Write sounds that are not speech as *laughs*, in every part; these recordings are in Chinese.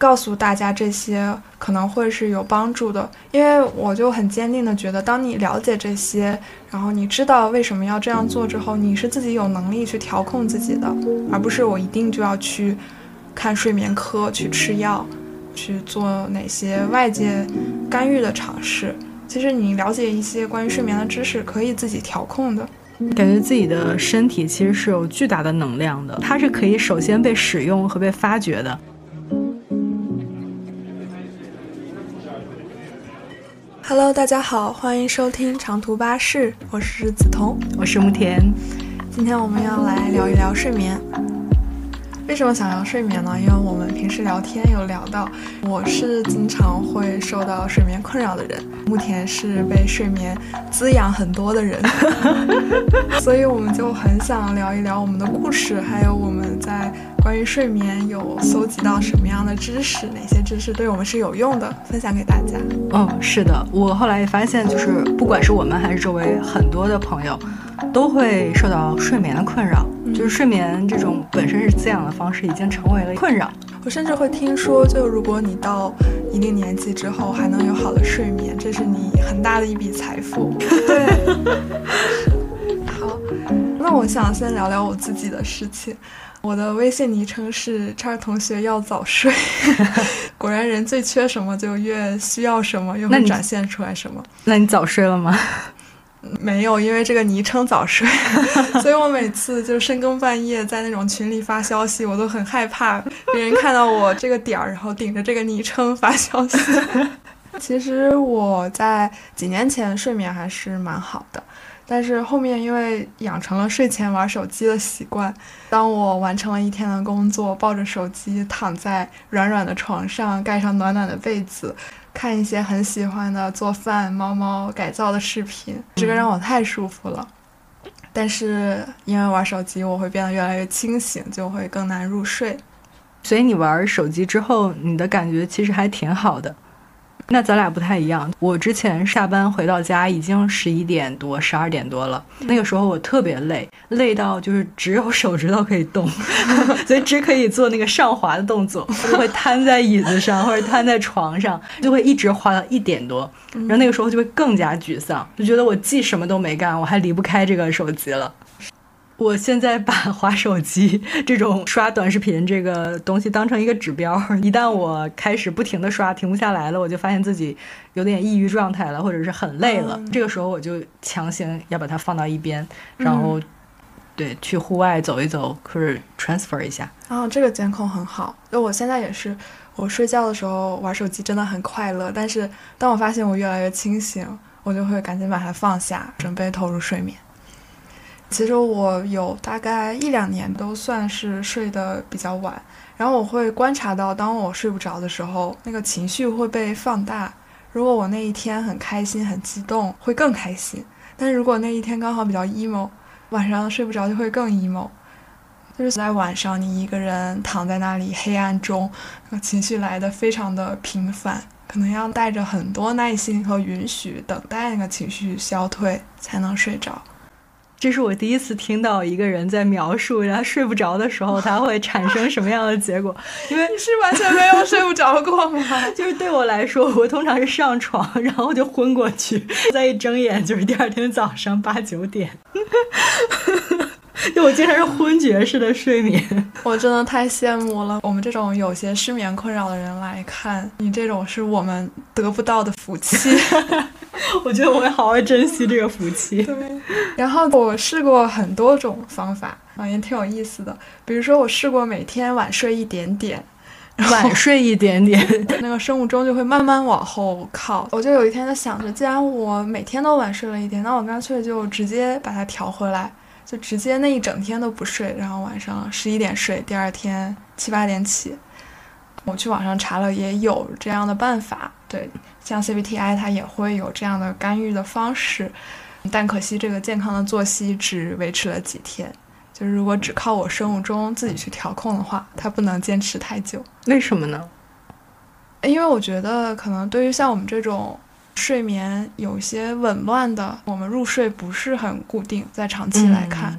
告诉大家这些可能会是有帮助的，因为我就很坚定的觉得，当你了解这些，然后你知道为什么要这样做之后，你是自己有能力去调控自己的，而不是我一定就要去看睡眠科去吃药，去做哪些外界干预的尝试。其实你了解一些关于睡眠的知识，可以自己调控的。感觉自己的身体其实是有巨大的能量的，它是可以首先被使用和被发掘的。Hello，大家好，欢迎收听长途巴士，我是梓潼，我是慕田。今天我们要来聊一聊睡眠。为什么想聊睡眠呢？因为我们平时聊天有聊到，我是经常会受到睡眠困扰的人，慕田是被睡眠滋养很多的人，*laughs* 所以我们就很想聊一聊我们的故事，还有我们在关于睡眠有搜集到什么样的知识，哪些知识对我们是有用的，分享给大家。嗯，是的，我后来也发现，就是不管是我们还是周围很多的朋友。都会受到睡眠的困扰，就是睡眠这种本身是滋养的方式，已经成为了困扰。我甚至会听说，就如果你到一定年纪之后还能有好的睡眠，这是你很大的一笔财富。*laughs* 对。好，那我想先聊聊我自己的事情。我的微信昵称是叉同学要早睡。*laughs* 果然，人最缺什么，就越需要什么，又会展现出来什么。那你早睡了吗？没有，因为这个昵称早睡，*laughs* 所以我每次就深更半夜在那种群里发消息，我都很害怕别人看到我这个点儿，然后顶着这个昵称发消息。*laughs* 其实我在几年前睡眠还是蛮好的，但是后面因为养成了睡前玩手机的习惯，当我完成了一天的工作，抱着手机躺在软软的床上，盖上暖暖的被子。看一些很喜欢的做饭、猫猫改造的视频，这个让我太舒服了。但是因为玩手机，我会变得越来越清醒，就会更难入睡。所以你玩手机之后，你的感觉其实还挺好的。那咱俩不太一样。我之前下班回到家已经十一点多、十二点多了。那个时候我特别累，累到就是只有手指头可以动，*laughs* 所以只可以做那个上滑的动作，就会瘫在椅子上或者瘫在床上，就会一直滑到一点多。然后那个时候就会更加沮丧，就觉得我既什么都没干，我还离不开这个手机了。我现在把 *laughs* 滑手机 *laughs* 这种刷短视频这个东西当成一个指标，一旦我开始不停的刷，停不下来了，我就发现自己有点抑郁状态了，或者是很累了。这个时候我就强行要把它放到一边，然后对去户外走一走，或者 transfer 一下。啊，这个监控很好。就我现在也是，我睡觉的时候玩手机真的很快乐，但是当我发现我越来越清醒，我就会赶紧把它放下，准备投入睡眠。其实我有大概一两年都算是睡得比较晚，然后我会观察到，当我睡不着的时候，那个情绪会被放大。如果我那一天很开心、很激动，会更开心；但如果那一天刚好比较 emo，晚上睡不着就会更 emo。就是在晚上，你一个人躺在那里黑暗中，那情绪来的非常的频繁，可能要带着很多耐心和允许，等待那个情绪消退，才能睡着。这是我第一次听到一个人在描述他睡不着的时候，他会产生什么样的结果。因为你是完全没有睡不着过吗？*laughs* 就是对我来说，我通常是上床，然后就昏过去，再一睁眼就是第二天早上八九点。*laughs* 就我经常是昏厥式的睡眠，*laughs* 我真的太羡慕了。我们这种有些失眠困扰的人来看，你这种是我们得不到的福气。*laughs* 我觉得我会好好珍惜这个福气。对。然后我试过很多种方法啊，也挺有意思的。比如说，我试过每天晚睡一点点，晚睡一点点，那个生物钟就会慢慢往后靠。我就有一天就想着，既然我每天都晚睡了一点，那我干脆就直接把它调回来。就直接那一整天都不睡，然后晚上十一点睡，第二天七八点起。我去网上查了，也有这样的办法。对，像 CBTI 它也会有这样的干预的方式，但可惜这个健康的作息只维持了几天。就是如果只靠我生物钟自己去调控的话，它不能坚持太久。为什么呢？因为我觉得可能对于像我们这种。睡眠有些紊乱的，我们入睡不是很固定，在长期来看，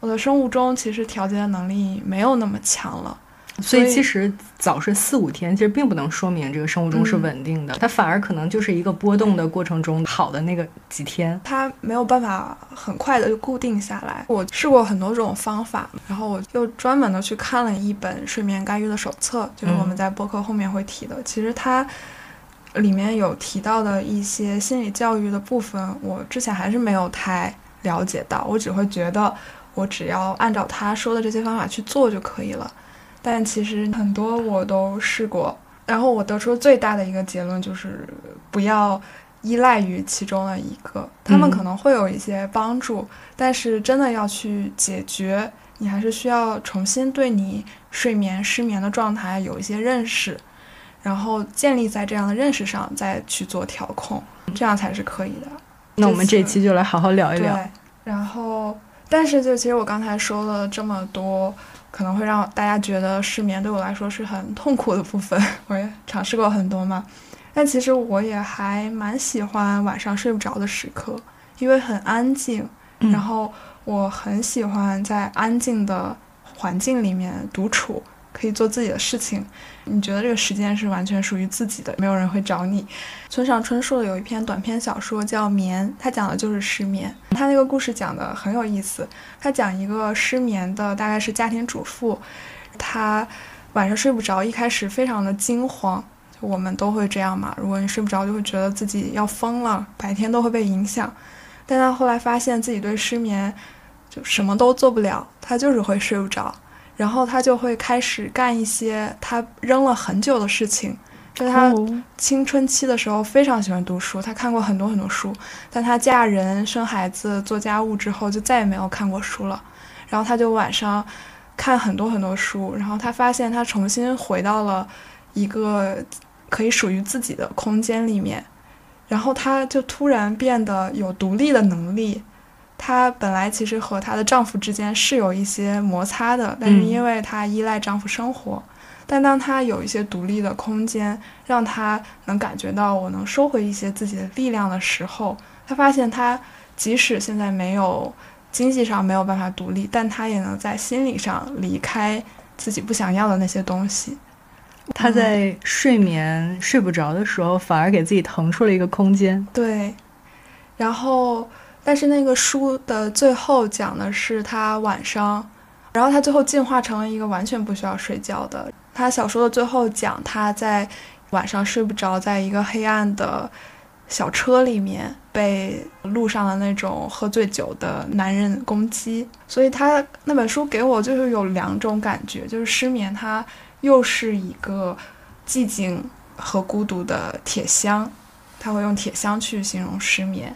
我的生物钟其实调节的能力没有那么强了。所以其实早睡四五天，其实并不能说明这个生物钟是稳定的，它反而可能就是一个波动的过程中好的那个几天，它没有办法很快的就固定下来。我试过很多种方法，然后我又专门的去看了一本睡眠干预的手册，就是我们在播客后面会提的。其实它里面有提到的一些心理教育的部分，我之前还是没有太了解到，我只会觉得我只要按照他说的这些方法去做就可以了。但其实很多我都试过，然后我得出最大的一个结论就是不要依赖于其中的一个，他们可能会有一些帮助，但是真的要去解决，你还是需要重新对你睡眠失眠的状态有一些认识，然后建立在这样的认识上再去做调控，这样才是可以的。那我们这期就来好好聊一聊。对，然后，但是就其实我刚才说了这么多。可能会让大家觉得失眠对我来说是很痛苦的部分。*laughs* 我也尝试过很多嘛，但其实我也还蛮喜欢晚上睡不着的时刻，因为很安静，然后我很喜欢在安静的环境里面独处。可以做自己的事情，你觉得这个时间是完全属于自己的，没有人会找你。村上春树有一篇短篇小说叫《眠》，他讲的就是失眠。他那个故事讲的很有意思，他讲一个失眠的，大概是家庭主妇，她晚上睡不着，一开始非常的惊慌，我们都会这样嘛。如果你睡不着，就会觉得自己要疯了，白天都会被影响。但他后来发现自己对失眠就什么都做不了，他就是会睡不着。然后他就会开始干一些他扔了很久的事情，就他青春期的时候非常喜欢读书，他看过很多很多书，但他嫁人生孩子做家务之后就再也没有看过书了。然后他就晚上看很多很多书，然后他发现他重新回到了一个可以属于自己的空间里面，然后他就突然变得有独立的能力。她本来其实和她的丈夫之间是有一些摩擦的，但是因为她依赖丈夫生活，但当她有一些独立的空间，让她能感觉到我能收回一些自己的力量的时候，她发现她即使现在没有经济上没有办法独立，但她也能在心理上离开自己不想要的那些东西。她在睡眠睡不着的时候，反而给自己腾出了一个空间。对，然后。但是那个书的最后讲的是他晚上，然后他最后进化成了一个完全不需要睡觉的。他小说的最后讲他在晚上睡不着，在一个黑暗的小车里面被路上的那种喝醉酒的男人攻击。所以他那本书给我就是有两种感觉，就是失眠，它又是一个寂静和孤独的铁箱，他会用铁箱去形容失眠。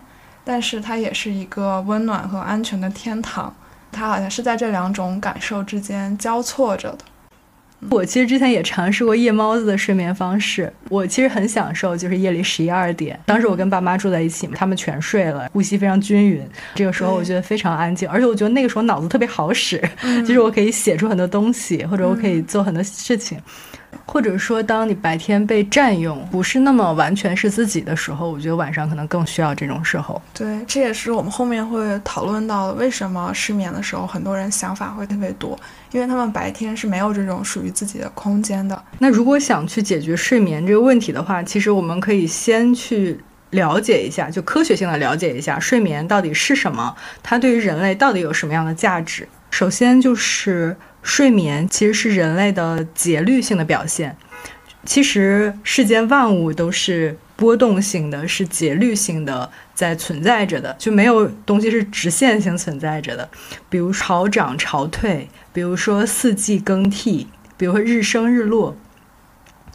但是它也是一个温暖和安全的天堂，它好像是在这两种感受之间交错着的。我其实之前也尝试过夜猫子的睡眠方式，我其实很享受，就是夜里十一二点，当时我跟爸妈住在一起嘛，他们全睡了，呼吸非常均匀，这个时候我觉得非常安静，而且我觉得那个时候脑子特别好使，就是我可以写出很多东西，或者我可以做很多事情。或者说，当你白天被占用，不是那么完全是自己的时候，我觉得晚上可能更需要这种时候。对，这也是我们后面会讨论到的，为什么失眠的时候很多人想法会特别多，因为他们白天是没有这种属于自己的空间的。那如果想去解决睡眠这个问题的话，其实我们可以先去了解一下，就科学性的了解一下睡眠到底是什么，它对于人类到底有什么样的价值。首先就是。睡眠其实是人类的节律性的表现。其实世间万物都是波动性的，是节律性的在存在着的，就没有东西是直线性存在着的。比如潮涨潮退，比如说四季更替，比如说日升日落。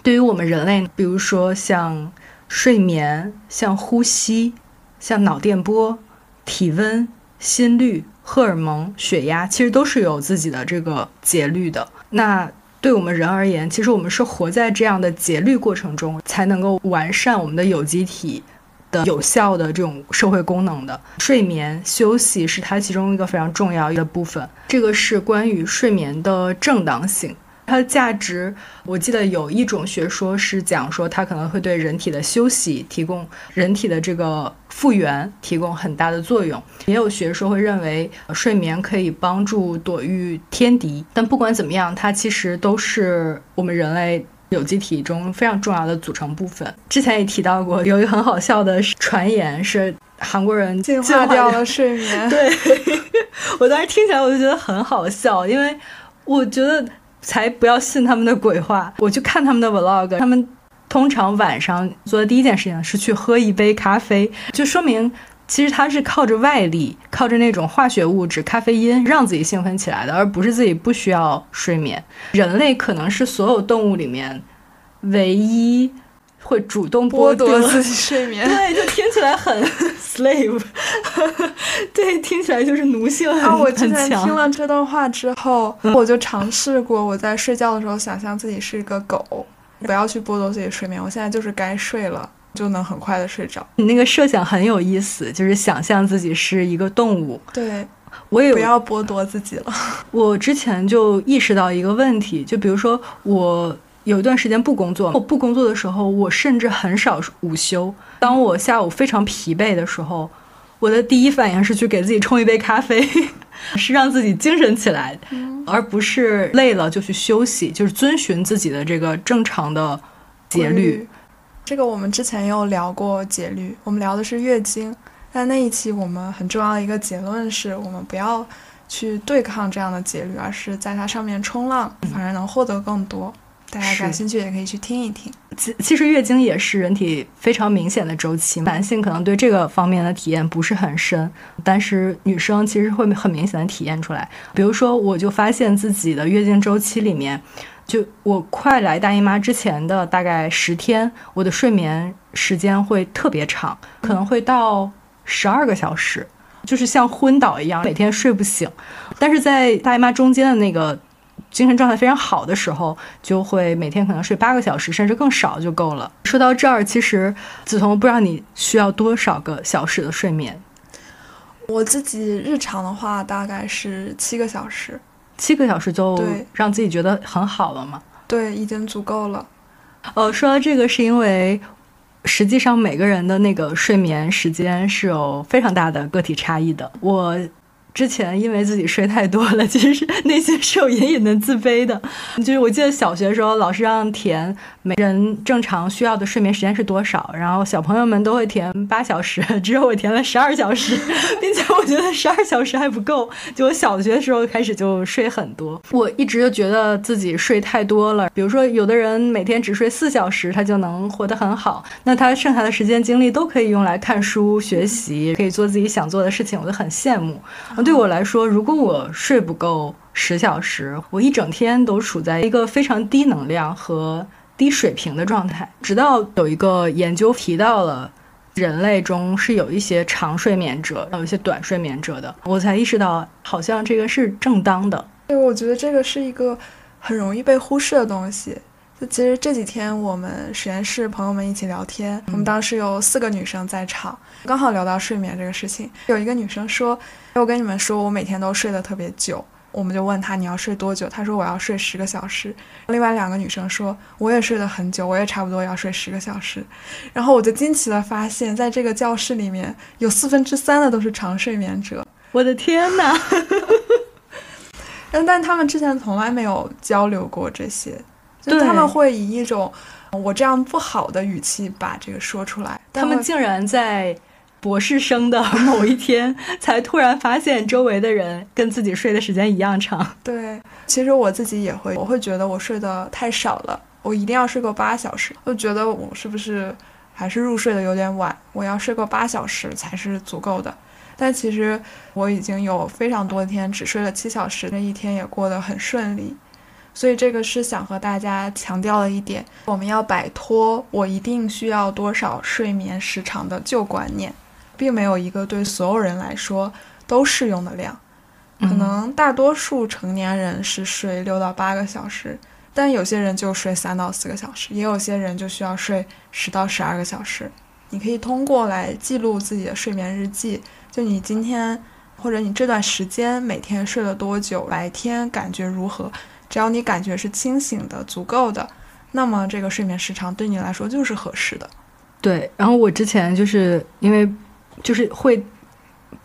对于我们人类，比如说像睡眠、像呼吸、像脑电波、体温、心率。荷尔蒙、血压其实都是有自己的这个节律的。那对我们人而言，其实我们是活在这样的节律过程中，才能够完善我们的有机体的有效的这种社会功能的。睡眠休息是它其中一个非常重要的部分。这个是关于睡眠的正当性。它的价值，我记得有一种学说是讲说它可能会对人体的休息提供人体的这个复原提供很大的作用，也有学说会认为睡眠可以帮助躲御天敌。但不管怎么样，它其实都是我们人类。有机体中非常重要的组成部分。之前也提到过，有一个很好笑的传言是韩国人进化掉了睡眠。*laughs* 对 *laughs* 我当时听起来我就觉得很好笑，因为我觉得才不要信他们的鬼话。我去看他们的 vlog，他们通常晚上做的第一件事情是去喝一杯咖啡，就说明。其实他是靠着外力，靠着那种化学物质咖啡因让自己兴奋起来的，而不是自己不需要睡眠。人类可能是所有动物里面唯一会主动剥夺自己睡眠。*laughs* 对，就听起来很 slave。*laughs* 对，听起来就是奴性很强。我之前听了这段话之后，我就尝试过，我在睡觉的时候想象自己是一个狗，不要去剥夺自己睡眠。我现在就是该睡了。就能很快的睡着。你那个设想很有意思，就是想象自己是一个动物。对，我也不要剥夺自己了。*laughs* 我之前就意识到一个问题，就比如说我有一段时间不工作，我不工作的时候，我甚至很少午休。当我下午非常疲惫的时候，我的第一反应是去给自己冲一杯咖啡，*laughs* 是让自己精神起来，而不是累了就去休息，就是遵循自己的这个正常的节律。这个我们之前有聊过节律，我们聊的是月经，但那一期我们很重要的一个结论是我们不要去对抗这样的节律，而是在它上面冲浪，反而能获得更多。大家感兴趣也可以去听一听。其其实月经也是人体非常明显的周期，男性可能对这个方面的体验不是很深，但是女生其实会很明显的体验出来。比如说，我就发现自己的月经周期里面。就我快来大姨妈之前的大概十天，我的睡眠时间会特别长，可能会到十二个小时，就是像昏倒一样，每天睡不醒。但是在大姨妈中间的那个精神状态非常好的时候，就会每天可能睡八个小时，甚至更少就够了。说到这儿，其实梓潼不知道你需要多少个小时的睡眠。我自己日常的话大概是七个小时。七个小时就让自己觉得很好了吗？对，已经足够了。呃，说到这个，是因为实际上每个人的那个睡眠时间是有非常大的个体差异的。我。之前因为自己睡太多了，*laughs* 其实内心是有隐隐的自卑的。就是我记得小学的时候，老师让填每人正常需要的睡眠时间是多少，然后小朋友们都会填八小时，只有我填了十二小时，*laughs* 并且我觉得十二小时还不够。就我小学的时候开始就睡很多，我一直就觉得自己睡太多了。比如说，有的人每天只睡四小时，他就能活得很好，那他剩下的时间精力都可以用来看书、学习，可以做自己想做的事情，我就很羡慕。对我来说，如果我睡不够十小时，我一整天都处在一个非常低能量和低水平的状态。直到有一个研究提到了人类中是有一些长睡眠者，有一些短睡眠者的，我才意识到好像这个是正当的。对，我觉得这个是一个很容易被忽视的东西。其实这几天我们实验室朋友们一起聊天，我们当时有四个女生在场，刚好聊到睡眠这个事情。有一个女生说：“我跟你们说，我每天都睡得特别久。”我们就问她：“你要睡多久？”她说：“我要睡十个小时。”另外两个女生说：“我也睡得很久，我也差不多要睡十个小时。”然后我就惊奇地发现，在这个教室里面有四分之三的都是长睡眠者。我的天哪！但 *laughs* 但他们之前从来没有交流过这些。就他们会以一种我这样不好的语气把这个说出来。他们竟然在博士生的 *laughs* 某一天才突然发现周围的人跟自己睡的时间一样长。对，其实我自己也会，我会觉得我睡得太少了，我一定要睡够八小时。就觉得我是不是还是入睡的有点晚？我要睡够八小时才是足够的。但其实我已经有非常多天只睡了七小时，那一天也过得很顺利。所以这个是想和大家强调的一点，我们要摆脱我一定需要多少睡眠时长的旧观念，并没有一个对所有人来说都适用的量。可能大多数成年人是睡六到八个小时，但有些人就睡三到四个小时，也有些人就需要睡十到十二个小时。你可以通过来记录自己的睡眠日记，就你今天或者你这段时间每天睡了多久，白天感觉如何。只要你感觉是清醒的、足够的，那么这个睡眠时长对你来说就是合适的。对，然后我之前就是因为就是会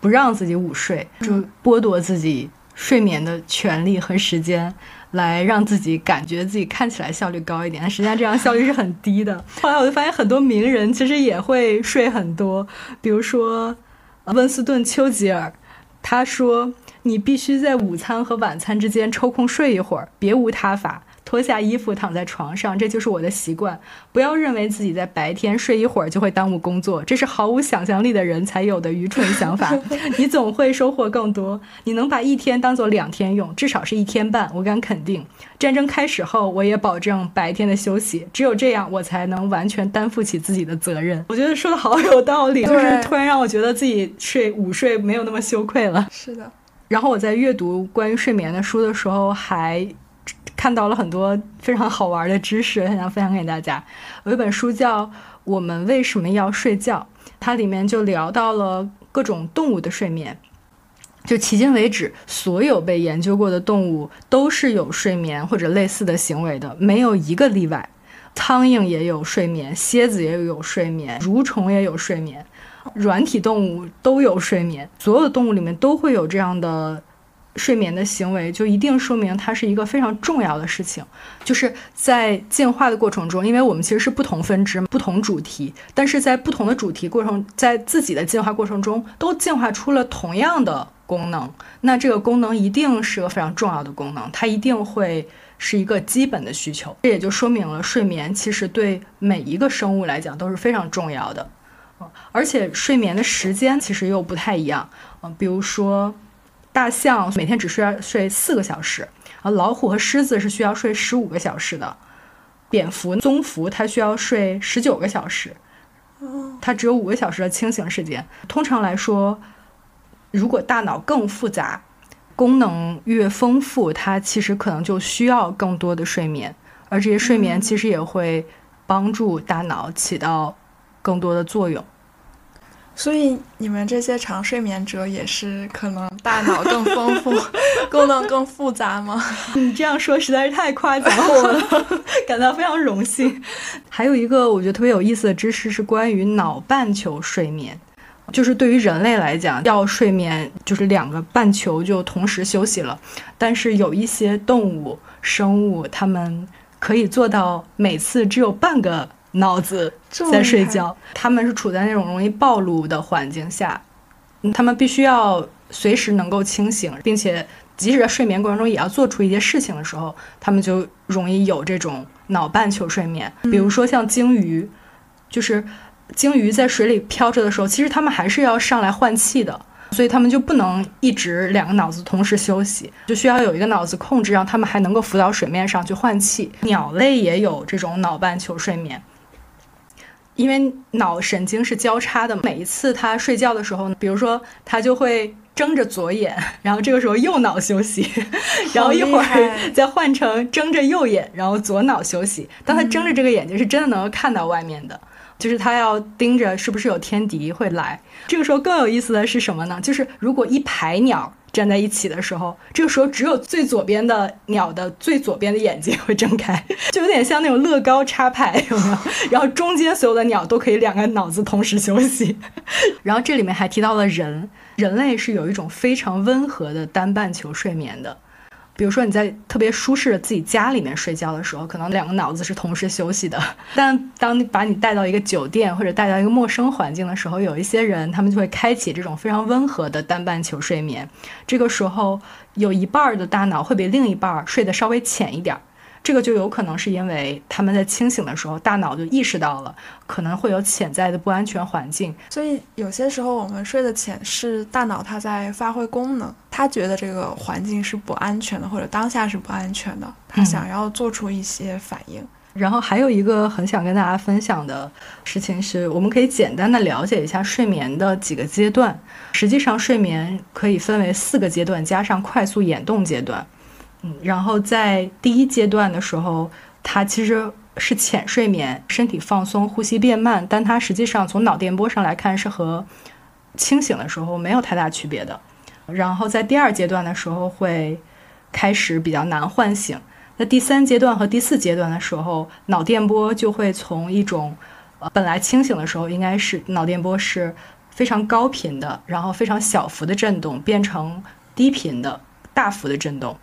不让自己午睡，就剥夺自己睡眠的权利和时间，来让自己感觉自己看起来效率高一点。实际上这样效率是很低的。*laughs* 后来我就发现很多名人其实也会睡很多，比如说温斯顿·丘吉尔，他说：“你必须在午餐和晚餐之间抽空睡一会儿，别无他法。”脱下衣服躺在床上，这就是我的习惯。不要认为自己在白天睡一会儿就会耽误工作，这是毫无想象力的人才有的愚蠢想法。*laughs* 你总会收获更多。你能把一天当做两天用，至少是一天半。我敢肯定，战争开始后，我也保证白天的休息。只有这样，我才能完全担负起自己的责任。我觉得说的好有道理，就是突然让我觉得自己睡午睡没有那么羞愧了。是的。然后我在阅读关于睡眠的书的时候，还。看到了很多非常好玩的知识，很想分享给大家。有一本书叫《我们为什么要睡觉》，它里面就聊到了各种动物的睡眠。就迄今为止，所有被研究过的动物都是有睡眠或者类似的行为的，没有一个例外。苍蝇也有睡眠，蝎子也有睡眠，蠕虫也有睡眠，软体动物都有睡眠。所有的动物里面都会有这样的。睡眠的行为就一定说明它是一个非常重要的事情，就是在进化的过程中，因为我们其实是不同分支、不同主题，但是在不同的主题过程，在自己的进化过程中都进化出了同样的功能，那这个功能一定是个非常重要的功能，它一定会是一个基本的需求，这也就说明了睡眠其实对每一个生物来讲都是非常重要的，而且睡眠的时间其实又不太一样，嗯，比如说。大象每天只需要睡四个小时，而，老虎和狮子是需要睡十五个小时的，蝙蝠、棕蝠它需要睡十九个小时，它只有五个小时的清醒时间。通常来说，如果大脑更复杂，功能越丰富，它其实可能就需要更多的睡眠，而这些睡眠其实也会帮助大脑起到更多的作用。所以你们这些长睡眠者也是可能大脑更丰富，*laughs* 功能更复杂吗？你这样说实在是太夸奖我了，*laughs* 感到非常荣幸。还有一个我觉得特别有意思的知识是关于脑半球睡眠，就是对于人类来讲，要睡眠就是两个半球就同时休息了，但是有一些动物生物，它们可以做到每次只有半个。脑子在睡觉，他们是处在那种容易暴露的环境下，他们必须要随时能够清醒，并且即使在睡眠过程中也要做出一些事情的时候，他们就容易有这种脑半球睡眠。比如说像鲸鱼，就是鲸鱼在水里漂着的时候，其实他们还是要上来换气的，所以他们就不能一直两个脑子同时休息，就需要有一个脑子控制，让他们还能够浮到水面上去换气。鸟类也有这种脑半球睡眠。因为脑神经是交叉的，每一次他睡觉的时候，比如说他就会睁着左眼，然后这个时候右脑休息，*laughs* 然后一会儿再换成睁着右眼，然后左脑休息。当他睁着这个眼睛，是真的能够看到外面的，就是他要盯着是不是有天敌会来。这个时候更有意思的是什么呢？就是如果一排鸟。站在一起的时候，这个时候只有最左边的鸟的最左边的眼睛会睁开，就有点像那种乐高插排，有没有？*laughs* 然后中间所有的鸟都可以两个脑子同时休息。*laughs* 然后这里面还提到了人，人类是有一种非常温和的单半球睡眠的。比如说你在特别舒适的自己家里面睡觉的时候，可能两个脑子是同时休息的。*laughs* 但当你把你带到一个酒店或者带到一个陌生环境的时候，有一些人他们就会开启这种非常温和的单半球睡眠。这个时候有一半的大脑会比另一半睡得稍微浅一点。这个就有可能是因为他们在清醒的时候，大脑就意识到了可能会有潜在的不安全环境，所以有些时候我们睡得浅是大脑它在发挥功能，它觉得这个环境是不安全的，或者当下是不安全的，它想要做出一些反应。然后还有一个很想跟大家分享的事情是，我们可以简单的了解一下睡眠的几个阶段。实际上，睡眠可以分为四个阶段，加上快速眼动阶段。然后在第一阶段的时候，它其实是浅睡眠，身体放松，呼吸变慢，但它实际上从脑电波上来看是和清醒的时候没有太大区别的。然后在第二阶段的时候会开始比较难唤醒，那第三阶段和第四阶段的时候，脑电波就会从一种呃本来清醒的时候应该是脑电波是非常高频的，然后非常小幅的震动，变成低频的大幅的震动。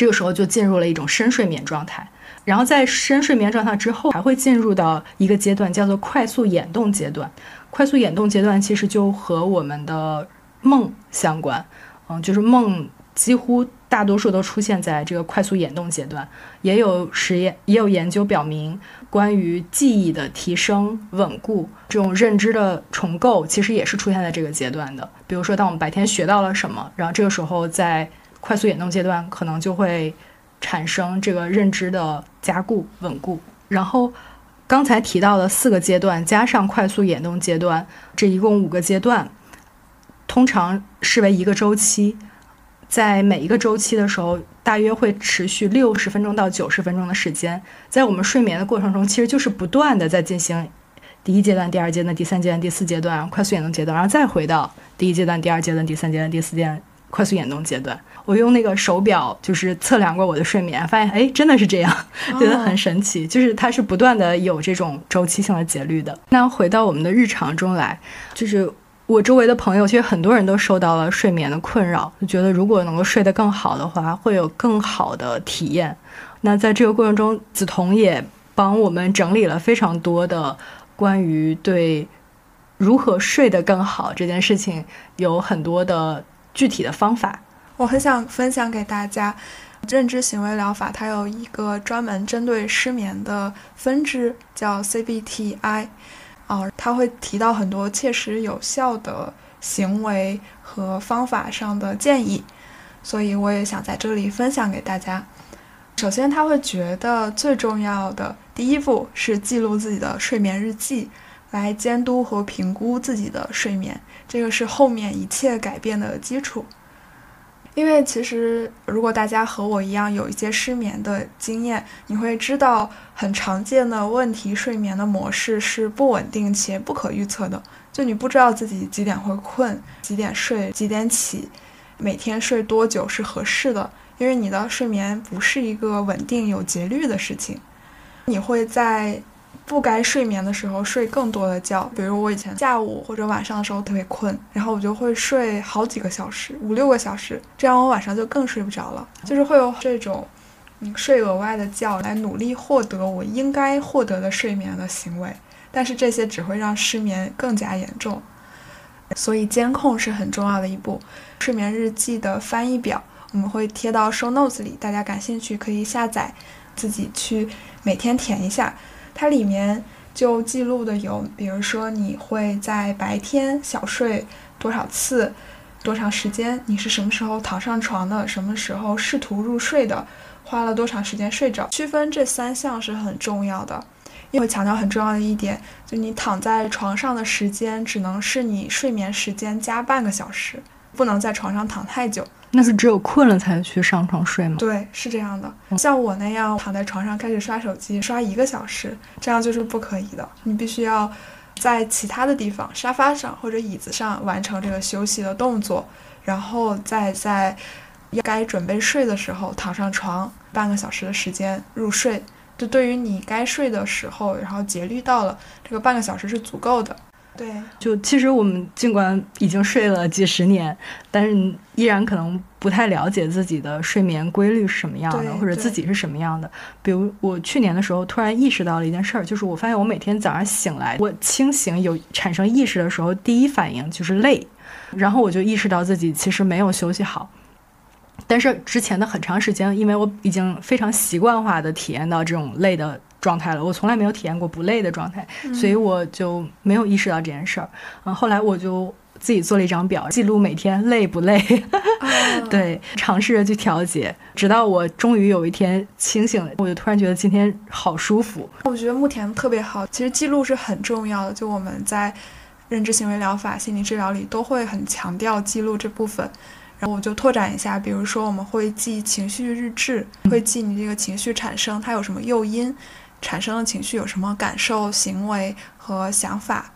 这个时候就进入了一种深睡眠状态。然后在深睡眠状态之后，还会进入到一个阶段，叫做快速眼动阶段。快速眼动阶段其实就和我们的梦相关，嗯，就是梦几乎大多数都出现在这个快速眼动阶段。也有实验，也有研究表明，关于记忆的提升、稳固，这种认知的重构，其实也是出现在这个阶段的。比如说，当我们白天学到了什么，然后这个时候在快速眼动阶段，可能就会。产生这个认知的加固、稳固，然后刚才提到的四个阶段加上快速眼动阶段，这一共五个阶段，通常视为一个周期，在每一个周期的时候，大约会持续六十分钟到九十分钟的时间。在我们睡眠的过程中，其实就是不断的在进行第一阶段、第二阶段、第三阶段、第四阶段快速眼动阶段，然后再回到第一阶段、第二阶段、第三阶段、第四阶段。快速眼动阶段，我用那个手表就是测量过我的睡眠，发现哎，真的是这样，觉得很神奇。就是它是不断的有这种周期性的节律的。*laughs* 那回到我们的日常中来，就是我周围的朋友，其实很多人都受到了睡眠的困扰，就觉得如果能够睡得更好的话，会有更好的体验。那在这个过程中，梓潼也帮我们整理了非常多的关于对如何睡得更好这件事情有很多的。具体的方法，我很想分享给大家。认知行为疗法它有一个专门针对失眠的分支，叫 CBTI。哦，它会提到很多切实有效的行为和方法上的建议，所以我也想在这里分享给大家。首先，他会觉得最重要的第一步是记录自己的睡眠日记，来监督和评估自己的睡眠。这个是后面一切改变的基础，因为其实如果大家和我一样有一些失眠的经验，你会知道很常见的问题，睡眠的模式是不稳定且不可预测的。就你不知道自己几点会困，几点睡，几点起，每天睡多久是合适的，因为你的睡眠不是一个稳定有节律的事情，你会在。不该睡眠的时候睡更多的觉，比如我以前下午或者晚上的时候特别困，然后我就会睡好几个小时，五六个小时，这样我晚上就更睡不着了。就是会有这种，嗯，睡额外的觉来努力获得我应该获得的睡眠的行为，但是这些只会让失眠更加严重。所以监控是很重要的一步。睡眠日记的翻译表我们会贴到 show notes 里，大家感兴趣可以下载，自己去每天填一下。它里面就记录的有，比如说你会在白天小睡多少次，多长时间，你是什么时候躺上床的，什么时候试图入睡的，花了多长时间睡着。区分这三项是很重要的，因为强调很重要的一点，就你躺在床上的时间只能是你睡眠时间加半个小时，不能在床上躺太久。那是只有困了才去上床睡吗？对，是这样的。像我那样躺在床上开始刷手机，刷一个小时，这样就是不可以的。你必须要在其他的地方，沙发上或者椅子上完成这个休息的动作，然后再在该准备睡的时候躺上床，半个小时的时间入睡。就对于你该睡的时候，然后节律到了，这个半个小时是足够的。对，就其实我们尽管已经睡了几十年，但是依然可能不太了解自己的睡眠规律是什么样的，或者自己是什么样的。比如我去年的时候突然意识到了一件事儿，就是我发现我每天早上醒来，我清醒有产生意识的时候，第一反应就是累，然后我就意识到自己其实没有休息好。但是之前的很长时间，因为我已经非常习惯化的体验到这种累的。状态了，我从来没有体验过不累的状态，所以我就没有意识到这件事儿。嗯，后来我就自己做了一张表，记录每天累不累，*laughs* 对，尝试着去调节，直到我终于有一天清醒了，我就突然觉得今天好舒服。我觉得目前特别好，其实记录是很重要的，就我们在认知行为疗法、心理治疗里都会很强调记录这部分。然后我就拓展一下，比如说我们会记情绪日志，会记你这个情绪产生它有什么诱因。产生的情绪有什么感受、行为和想法，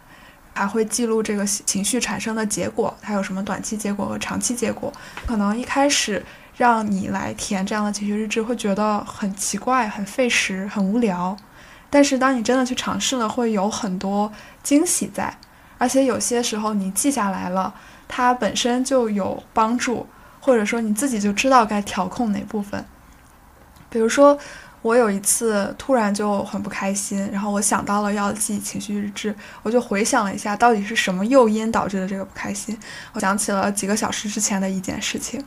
还会记录这个情绪产生的结果，它有什么短期结果和长期结果。可能一开始让你来填这样的情绪日志，会觉得很奇怪、很费时、很无聊。但是当你真的去尝试了，会有很多惊喜在，而且有些时候你记下来了，它本身就有帮助，或者说你自己就知道该调控哪部分。比如说，我有一次突然就很不开心，然后我想到了要记情绪日志，我就回想了一下，到底是什么诱因导致的这个不开心。我想起了几个小时之前的一件事情，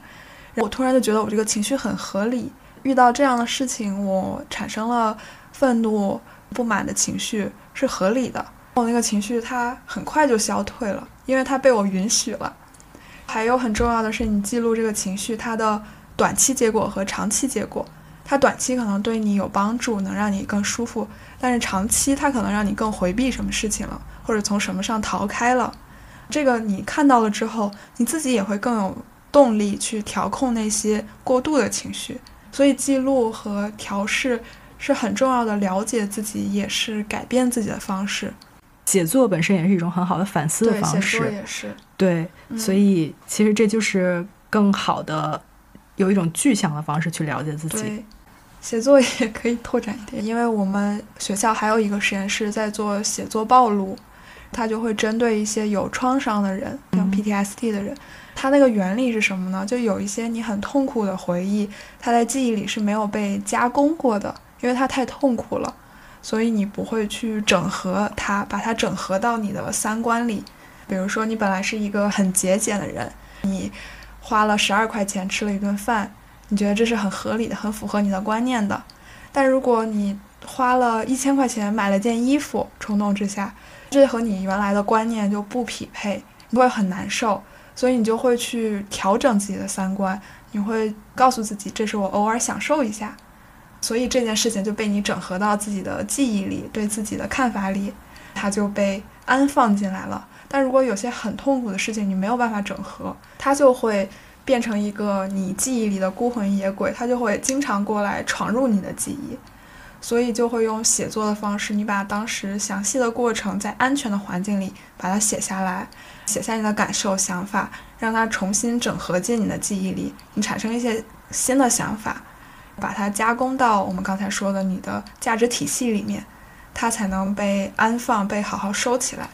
我突然就觉得我这个情绪很合理。遇到这样的事情，我产生了愤怒。不满的情绪是合理的，我那个情绪它很快就消退了，因为它被我允许了。还有很重要的是，你记录这个情绪它的短期结果和长期结果。它短期可能对你有帮助，能让你更舒服，但是长期它可能让你更回避什么事情了，或者从什么上逃开了。这个你看到了之后，你自己也会更有动力去调控那些过度的情绪。所以记录和调试。是很重要的，了解自己也是改变自己的方式。写作本身也是一种很好的反思的方式。写作也是。对，所以其实这就是更好的，有一种具象的方式去了解自己。对，写作也可以拓展一点，因为我们学校还有一个实验室在做写作暴露，它就会针对一些有创伤的人，像 PTSD 的人。它那个原理是什么呢？就有一些你很痛苦的回忆，它在记忆里是没有被加工过的。因为它太痛苦了，所以你不会去整合它，把它整合到你的三观里。比如说，你本来是一个很节俭的人，你花了十二块钱吃了一顿饭，你觉得这是很合理的，很符合你的观念的。但如果你花了一千块钱买了件衣服，冲动之下，这和你原来的观念就不匹配，你会很难受，所以你就会去调整自己的三观，你会告诉自己，这是我偶尔享受一下。所以这件事情就被你整合到自己的记忆里，对自己的看法里，它就被安放进来了。但如果有些很痛苦的事情你没有办法整合，它就会变成一个你记忆里的孤魂野鬼，他就会经常过来闯入你的记忆。所以就会用写作的方式，你把当时详细的过程在安全的环境里把它写下来，写下你的感受、想法，让它重新整合进你的记忆里，你产生一些新的想法。把它加工到我们刚才说的你的价值体系里面，它才能被安放、被好好收起来。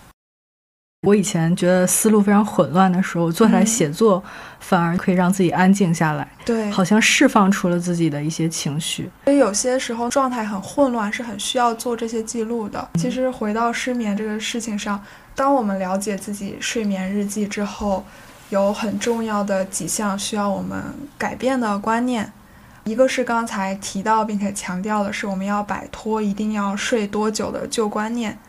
我以前觉得思路非常混乱的时候，坐下来写作，反而可以让自己安静下来。对，好像释放出了自己的一些情绪。所以有些时候状态很混乱，是很需要做这些记录的。其实回到失眠这个事情上，当我们了解自己睡眠日记之后，有很重要的几项需要我们改变的观念。一个是刚才提到并且强调的是，我们要摆脱一定要睡多久的旧观念。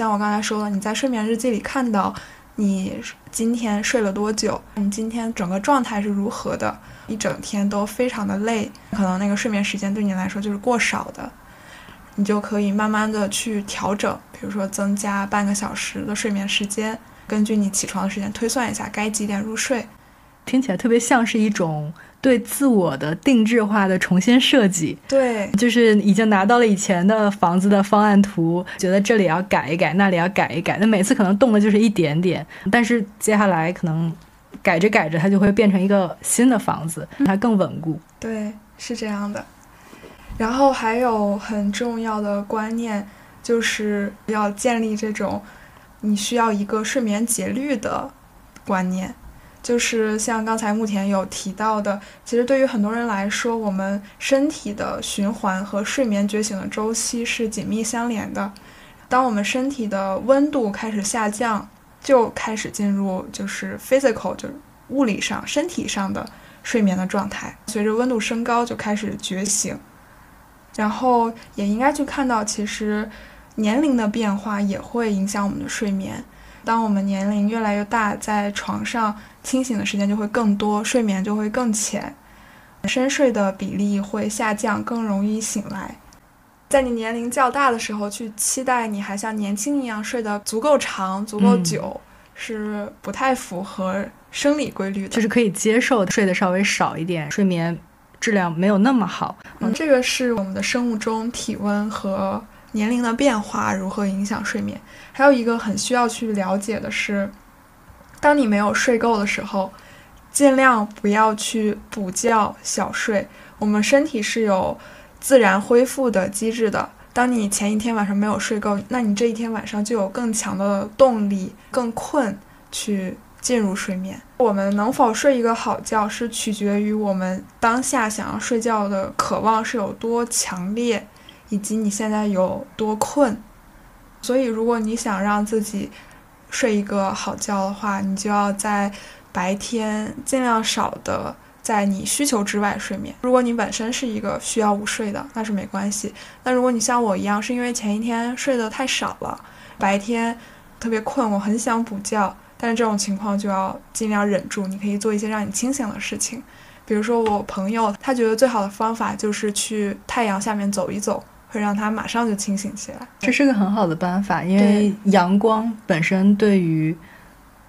像我刚才说的，你在睡眠日记里看到你今天睡了多久，你今天整个状态是如何的，一整天都非常的累，可能那个睡眠时间对你来说就是过少的，你就可以慢慢的去调整，比如说增加半个小时的睡眠时间，根据你起床的时间推算一下该几点入睡。听起来特别像是一种。对自我的定制化的重新设计，对，就是已经拿到了以前的房子的方案图，觉得这里要改一改，那里要改一改，那每次可能动的就是一点点，但是接下来可能改着改着，它就会变成一个新的房子，它更稳固。对，是这样的。然后还有很重要的观念，就是要建立这种你需要一个睡眠节律的观念。就是像刚才目前有提到的，其实对于很多人来说，我们身体的循环和睡眠觉醒的周期是紧密相连的。当我们身体的温度开始下降，就开始进入就是 physical，就是物理上、身体上的睡眠的状态。随着温度升高，就开始觉醒。然后也应该去看到，其实年龄的变化也会影响我们的睡眠。当我们年龄越来越大，在床上清醒的时间就会更多，睡眠就会更浅，深睡的比例会下降，更容易醒来。在你年龄较大的时候，去期待你还像年轻一样睡得足够长、足够久，是不太符合生理规律的。就是可以接受睡得稍微少一点，睡眠质量没有那么好。嗯，这个是我们的生物钟、体温和。年龄的变化如何影响睡眠？还有一个很需要去了解的是，当你没有睡够的时候，尽量不要去补觉小睡。我们身体是有自然恢复的机制的。当你前一天晚上没有睡够，那你这一天晚上就有更强的动力，更困去进入睡眠。我们能否睡一个好觉，是取决于我们当下想要睡觉的渴望是有多强烈，以及你现在有多困。所以，如果你想让自己睡一个好觉的话，你就要在白天尽量少的。在你需求之外睡眠。如果你本身是一个需要午睡的，那是没关系。那如果你像我一样，是因为前一天睡得太少了，白天特别困，我很想补觉，但是这种情况就要尽量忍住。你可以做一些让你清醒的事情，比如说我朋友，他觉得最好的方法就是去太阳下面走一走，会让他马上就清醒起来。这是个很好的办法，因为阳光本身对于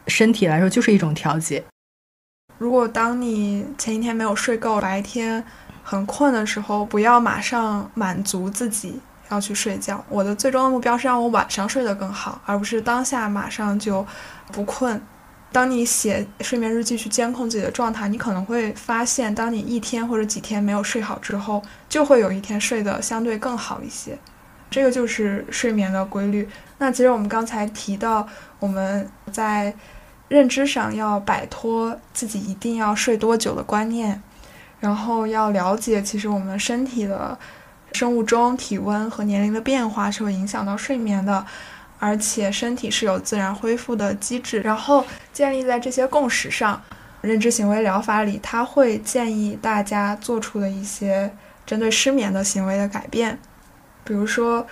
身体来说就是一种调节。如果当你前一天没有睡够，白天很困的时候，不要马上满足自己要去睡觉。我的最终的目标是让我晚上睡得更好，而不是当下马上就不困。当你写睡眠日记去监控自己的状态，你可能会发现，当你一天或者几天没有睡好之后，就会有一天睡得相对更好一些。这个就是睡眠的规律。那其实我们刚才提到，我们在。认知上要摆脱自己一定要睡多久的观念，然后要了解，其实我们身体的生物钟、体温和年龄的变化是会影响到睡眠的，而且身体是有自然恢复的机制。然后建立在这些共识上，认知行为疗法里，他会建议大家做出的一些针对失眠的行为的改变，比如说，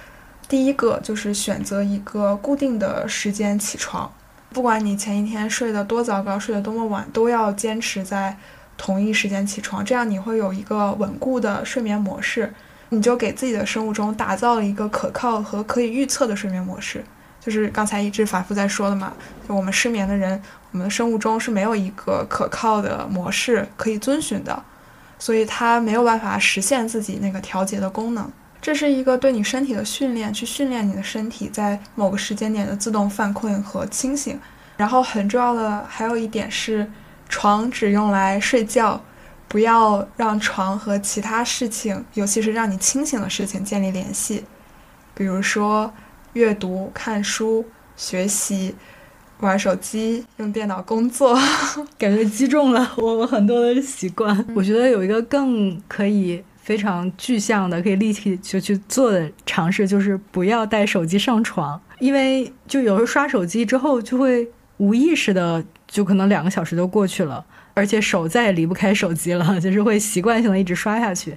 第一个就是选择一个固定的时间起床。不管你前一天睡得多糟糕，睡得多么晚，都要坚持在同一时间起床，这样你会有一个稳固的睡眠模式。你就给自己的生物钟打造了一个可靠和可以预测的睡眠模式。就是刚才一直反复在说的嘛，就我们失眠的人，我们的生物钟是没有一个可靠的模式可以遵循的，所以它没有办法实现自己那个调节的功能。这是一个对你身体的训练，去训练你的身体在某个时间点的自动犯困和清醒。然后很重要的还有一点是，床只用来睡觉，不要让床和其他事情，尤其是让你清醒的事情建立联系。比如说阅读、看书、学习、玩手机、用电脑工作，*laughs* 感觉击中了我我很多的习惯。我觉得有一个更可以。非常具象的，可以立即就去做的尝试，就是不要带手机上床，因为就有时候刷手机之后，就会无意识的，就可能两个小时就过去了，而且手再也离不开手机了，就是会习惯性的一直刷下去。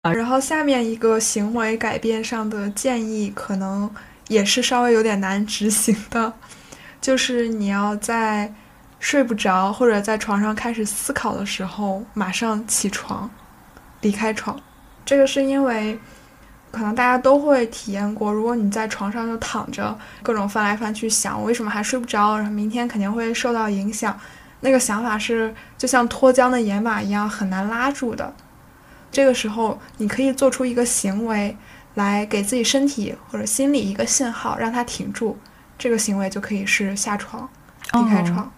啊，然后下面一个行为改变上的建议，可能也是稍微有点难执行的，*laughs* 就是你要在睡不着或者在床上开始思考的时候，马上起床。离开床，这个是因为，可能大家都会体验过。如果你在床上就躺着，各种翻来翻去想，我为什么还睡不着？然后明天肯定会受到影响。那个想法是就像脱缰的野马一样，很难拉住的。这个时候，你可以做出一个行为来给自己身体或者心理一个信号，让它停住。这个行为就可以是下床，离开床。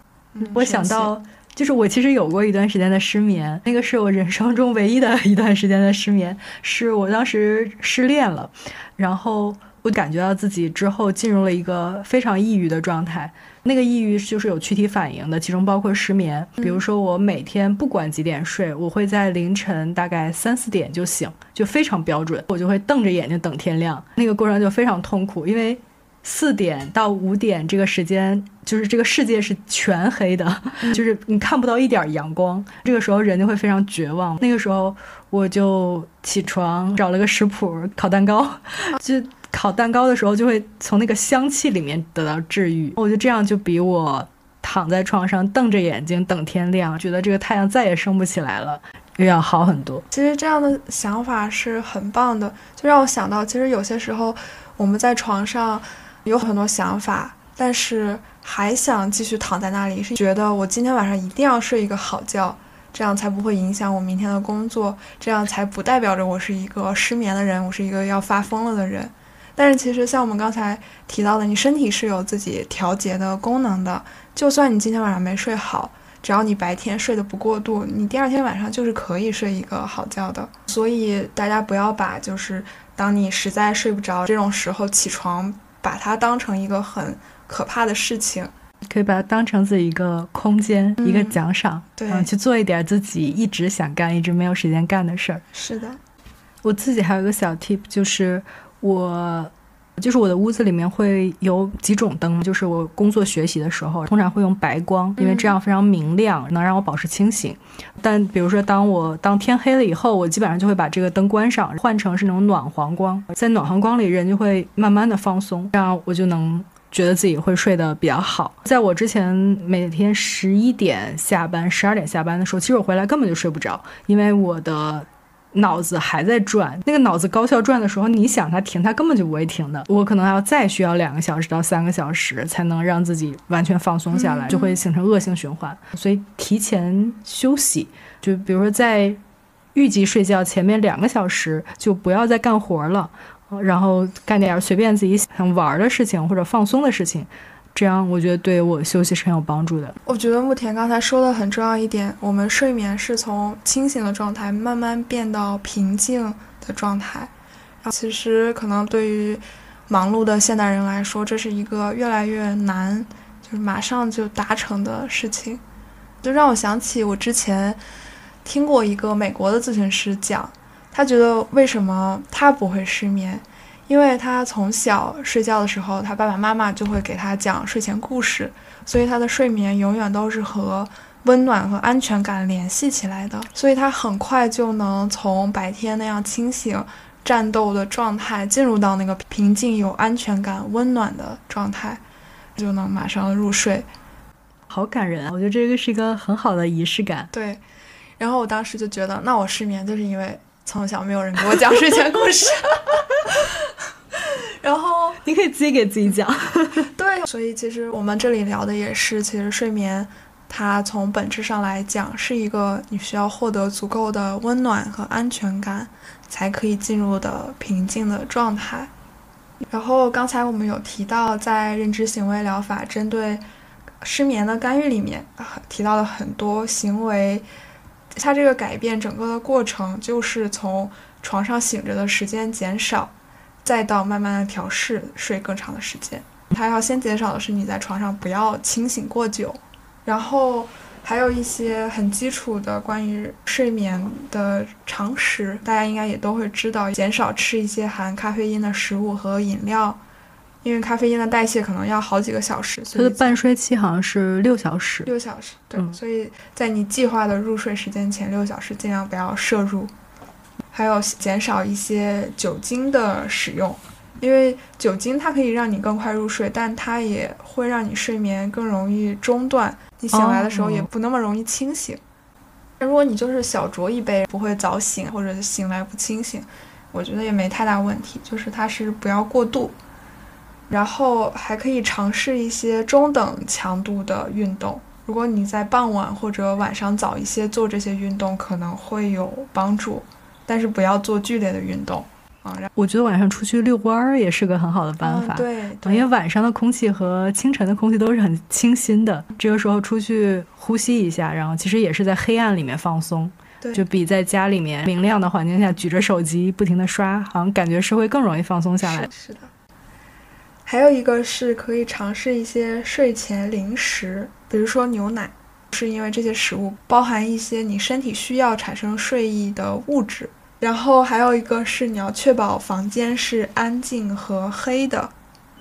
我想到。就是我其实有过一段时间的失眠，那个是我人生中唯一的一段时间的失眠，*laughs* 是我当时失恋了，然后我感觉到自己之后进入了一个非常抑郁的状态，那个抑郁就是有躯体反应的，其中包括失眠，比如说我每天不管几点睡，我会在凌晨大概三四点就醒，就非常标准，我就会瞪着眼睛等天亮，那个过程就非常痛苦，因为。四点到五点这个时间，就是这个世界是全黑的，就是你看不到一点阳光。这个时候人就会非常绝望。那个时候我就起床找了个食谱烤蛋糕，*laughs* 就烤蛋糕的时候就会从那个香气里面得到治愈。我觉得这样就比我躺在床上瞪着眼睛等天亮，觉得这个太阳再也升不起来了，又要好很多。其实这样的想法是很棒的，就让我想到，其实有些时候我们在床上。有很多想法，但是还想继续躺在那里，是觉得我今天晚上一定要睡一个好觉，这样才不会影响我明天的工作，这样才不代表着我是一个失眠的人，我是一个要发疯了的人。但是其实像我们刚才提到的，你身体是有自己调节的功能的，就算你今天晚上没睡好，只要你白天睡得不过度，你第二天晚上就是可以睡一个好觉的。所以大家不要把就是当你实在睡不着这种时候起床，把它当成一个很可怕的事情。可以把它当成自己一个空间，一个奖赏，对，去做一点自己一直想干、一直没有时间干的事儿。是的，我自己还有一个小 tip，就是我，就是我的屋子里面会有几种灯，就是我工作学习的时候，通常会用白光，因为这样非常明亮，能让我保持清醒。但比如说，当我当天黑了以后，我基本上就会把这个灯关上，换成是那种暖黄光，在暖黄光里，人就会慢慢的放松，这样我就能。觉得自己会睡得比较好。在我之前每天十一点下班、十二点下班的时候，其实我回来根本就睡不着，因为我的脑子还在转。那个脑子高效转的时候，你想它停，它根本就不会停的。我可能还要再需要两个小时到三个小时才能让自己完全放松下来，就会形成恶性循环。所以提前休息，就比如说在预计睡觉前面两个小时，就不要再干活了。然后干点随便自己想玩的事情或者放松的事情，这样我觉得对我休息是很有帮助的。我觉得慕田刚才说的很重要一点，我们睡眠是从清醒的状态慢慢变到平静的状态。然后其实可能对于忙碌的现代人来说，这是一个越来越难，就是马上就达成的事情。就让我想起我之前听过一个美国的咨询师讲。他觉得为什么他不会失眠？因为他从小睡觉的时候，他爸爸妈妈就会给他讲睡前故事，所以他的睡眠永远都是和温暖和安全感联系起来的。所以他很快就能从白天那样清醒、战斗的状态，进入到那个平静、有安全感、温暖的状态，就能马上入睡。好感人啊！我觉得这个是一个很好的仪式感。对，然后我当时就觉得，那我失眠就是因为。从小没有人给我讲睡前故事，然 *laughs* 自己给自己讲。*laughs* 对，所以其实我们这里聊的也是，其实睡眠它从本质上来讲是一个你需要获得足够的温暖和安全感才可以进入的平静的状态。然后刚才我们有提到，在认知行为疗法针对失眠的干预里面，提到了很多行为。它这个改变整个的过程，就是从床上醒着的时间减少，再到慢慢的调试睡更长的时间。它要先减少的是你在床上不要清醒过久，然后还有一些很基础的关于睡眠的常识，大家应该也都会知道，减少吃一些含咖啡因的食物和饮料。因为咖啡因的代谢可能要好几个小时，所以它的半衰期好像是六小时。六小时，对，所以在你计划的入睡时间前六小时，尽量不要摄入。还有减少一些酒精的使用，因为酒精它可以让你更快入睡，但它也会让你睡眠更容易中断，你醒来的时候也不那么容易清醒。如果你就是小酌一杯，不会早醒或者醒来不清醒，我觉得也没太大问题，就是它是不要过度。然后还可以尝试一些中等强度的运动。如果你在傍晚或者晚上早一些做这些运动，可能会有帮助，但是不要做剧烈的运动啊。我觉得晚上出去遛弯儿也是个很好的办法。对，因为晚上的空气和清晨的空气都是很清新的，这个时候出去呼吸一下，然后其实也是在黑暗里面放松，就比在家里面明亮的环境下举着手机不停的刷，好像感觉是会更容易放松下来。是的。还有一个是可以尝试一些睡前零食，比如说牛奶，是因为这些食物包含一些你身体需要产生睡意的物质。然后还有一个是你要确保房间是安静和黑的，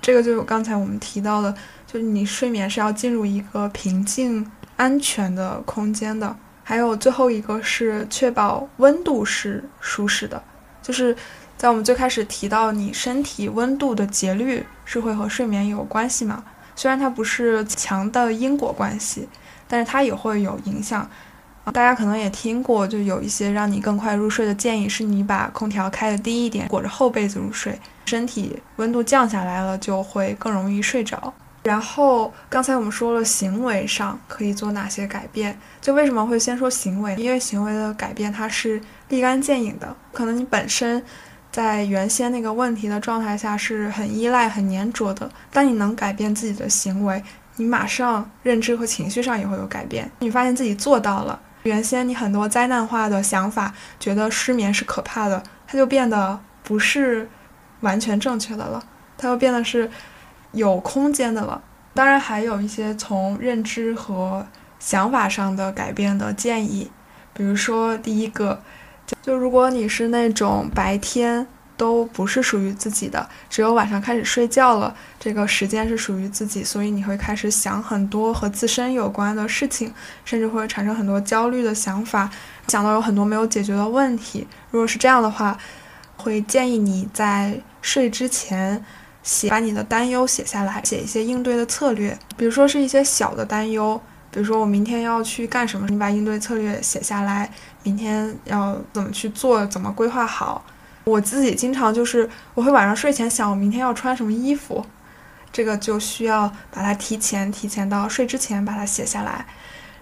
这个就有刚才我们提到的，就是你睡眠是要进入一个平静、安全的空间的。还有最后一个是确保温度是舒适的，就是。在我们最开始提到，你身体温度的节律是会和睡眠有关系嘛？虽然它不是强的因果关系，但是它也会有影响。大家可能也听过，就有一些让你更快入睡的建议，是你把空调开的低一点，裹着厚被子入睡，身体温度降下来了，就会更容易睡着。然后刚才我们说了行为上可以做哪些改变，就为什么会先说行为？因为行为的改变它是立竿见影的，可能你本身。在原先那个问题的状态下是很依赖、很粘着的。当你能改变自己的行为，你马上认知和情绪上也会有改变。你发现自己做到了，原先你很多灾难化的想法，觉得失眠是可怕的，它就变得不是完全正确的了，它又变得是有空间的了。当然，还有一些从认知和想法上的改变的建议，比如说第一个，就如果你是那种白天。都不是属于自己的，只有晚上开始睡觉了，这个时间是属于自己，所以你会开始想很多和自身有关的事情，甚至会产生很多焦虑的想法，想到有很多没有解决的问题。如果是这样的话，会建议你在睡之前写，把你的担忧写下来，写一些应对的策略，比如说是一些小的担忧，比如说我明天要去干什么，你把应对策略写下来，明天要怎么去做，怎么规划好。我自己经常就是我会晚上睡前想我明天要穿什么衣服，这个就需要把它提前提前到睡之前把它写下来。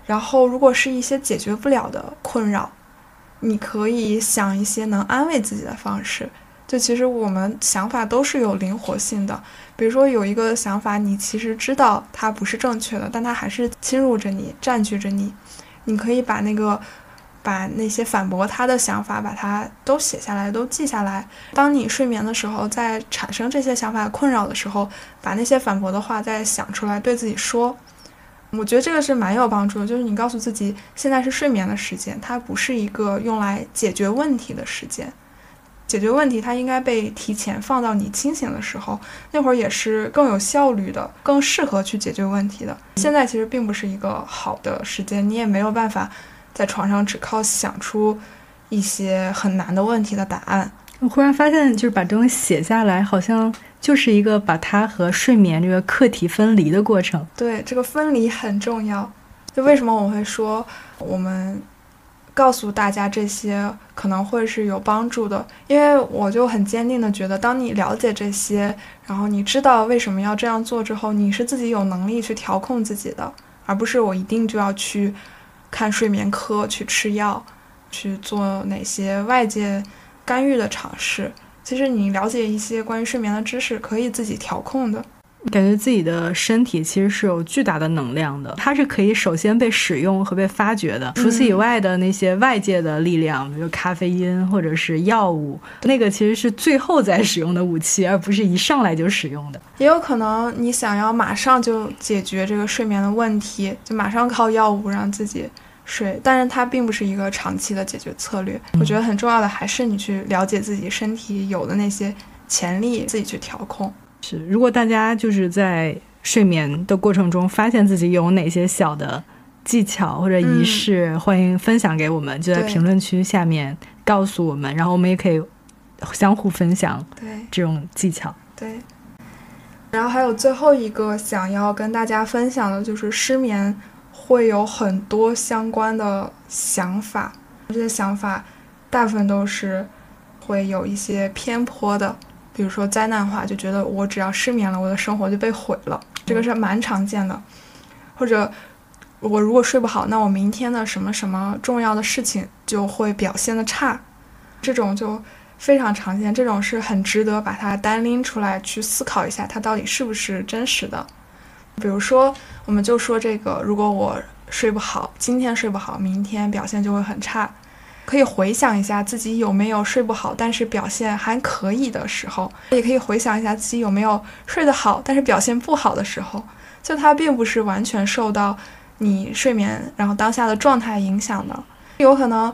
然后如果是一些解决不了的困扰，你可以想一些能安慰自己的方式。就其实我们想法都是有灵活性的，比如说有一个想法你其实知道它不是正确的，但它还是侵入着你，占据着你，你可以把那个。把那些反驳他的想法，把它都写下来，都记下来。当你睡眠的时候，在产生这些想法困扰的时候，把那些反驳的话再想出来，对自己说。我觉得这个是蛮有帮助的，就是你告诉自己，现在是睡眠的时间，它不是一个用来解决问题的时间。解决问题，它应该被提前放到你清醒的时候，那会儿也是更有效率的，更适合去解决问题的。现在其实并不是一个好的时间，你也没有办法。在床上只靠想出一些很难的问题的答案。我忽然发现，就是把这东西写下来，好像就是一个把它和睡眠这个课题分离的过程。对，这个分离很重要。就为什么我会说，我们告诉大家这些可能会是有帮助的？因为我就很坚定的觉得，当你了解这些，然后你知道为什么要这样做之后，你是自己有能力去调控自己的，而不是我一定就要去。看睡眠科去吃药，去做哪些外界干预的尝试？其实你了解一些关于睡眠的知识，可以自己调控的。感觉自己的身体其实是有巨大的能量的，它是可以首先被使用和被发掘的。除此以外的那些外界的力量，比如咖啡因或者是药物，那个其实是最后再使用的武器，而不是一上来就使用的。也有可能你想要马上就解决这个睡眠的问题，就马上靠药物让自己睡，但是它并不是一个长期的解决策略。我觉得很重要的还是你去了解自己身体有的那些潜力，自己去调控。是，如果大家就是在睡眠的过程中发现自己有哪些小的技巧或者仪式，欢迎分享给我们，就在评论区下面告诉我们，然后我们也可以相互分享对这种技巧。对，然后还有最后一个想要跟大家分享的就是失眠会有很多相关的想法，这些想法大部分都是会有一些偏颇的。比如说灾难化，就觉得我只要失眠了，我的生活就被毁了，这个是蛮常见的。或者我如果睡不好，那我明天的什么什么重要的事情就会表现的差，这种就非常常见。这种是很值得把它单拎出来去思考一下，它到底是不是真实的。比如说，我们就说这个，如果我睡不好，今天睡不好，明天表现就会很差。可以回想一下自己有没有睡不好，但是表现还可以的时候，也可以回想一下自己有没有睡得好，但是表现不好的时候。就它并不是完全受到你睡眠然后当下的状态影响的，有可能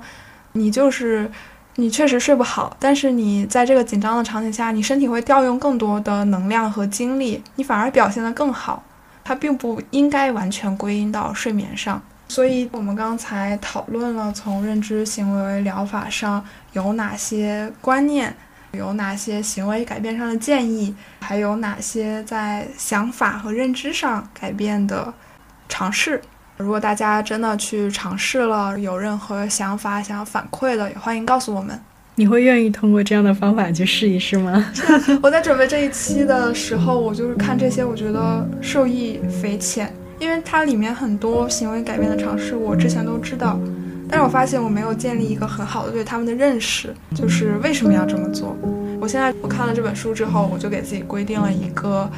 你就是你确实睡不好，但是你在这个紧张的场景下，你身体会调用更多的能量和精力，你反而表现得更好。它并不应该完全归因到睡眠上。所以，我们刚才讨论了从认知行为疗法上有哪些观念，有哪些行为改变上的建议，还有哪些在想法和认知上改变的尝试。如果大家真的去尝试了，有任何想法想要反馈的，也欢迎告诉我们。你会愿意通过这样的方法去试一试吗？*laughs* 我在准备这一期的时候，我就是看这些，我觉得受益匪浅。因为它里面很多行为改变的尝试，我之前都知道，但是我发现我没有建立一个很好的对他们的认识，就是为什么要这么做。我现在我看了这本书之后，我就给自己规定了一个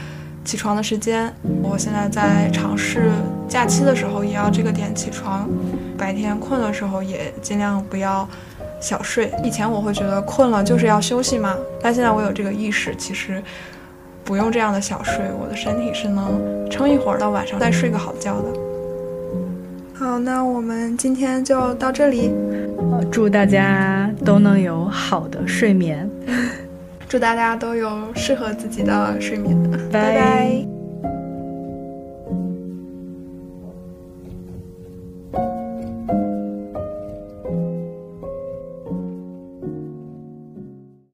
起床的时间。我现在在尝试假期的时候也要这个点起床，白天困的时候也尽量不要小睡。以前我会觉得困了就是要休息嘛，但现在我有这个意识，其实不用这样的小睡，我的身体是能撑一会儿到晚上再睡个好觉的。好，那我们今天就到这里。祝大家都能有好的睡眠，*laughs* 祝大家都有适合自己的睡眠。拜拜拜。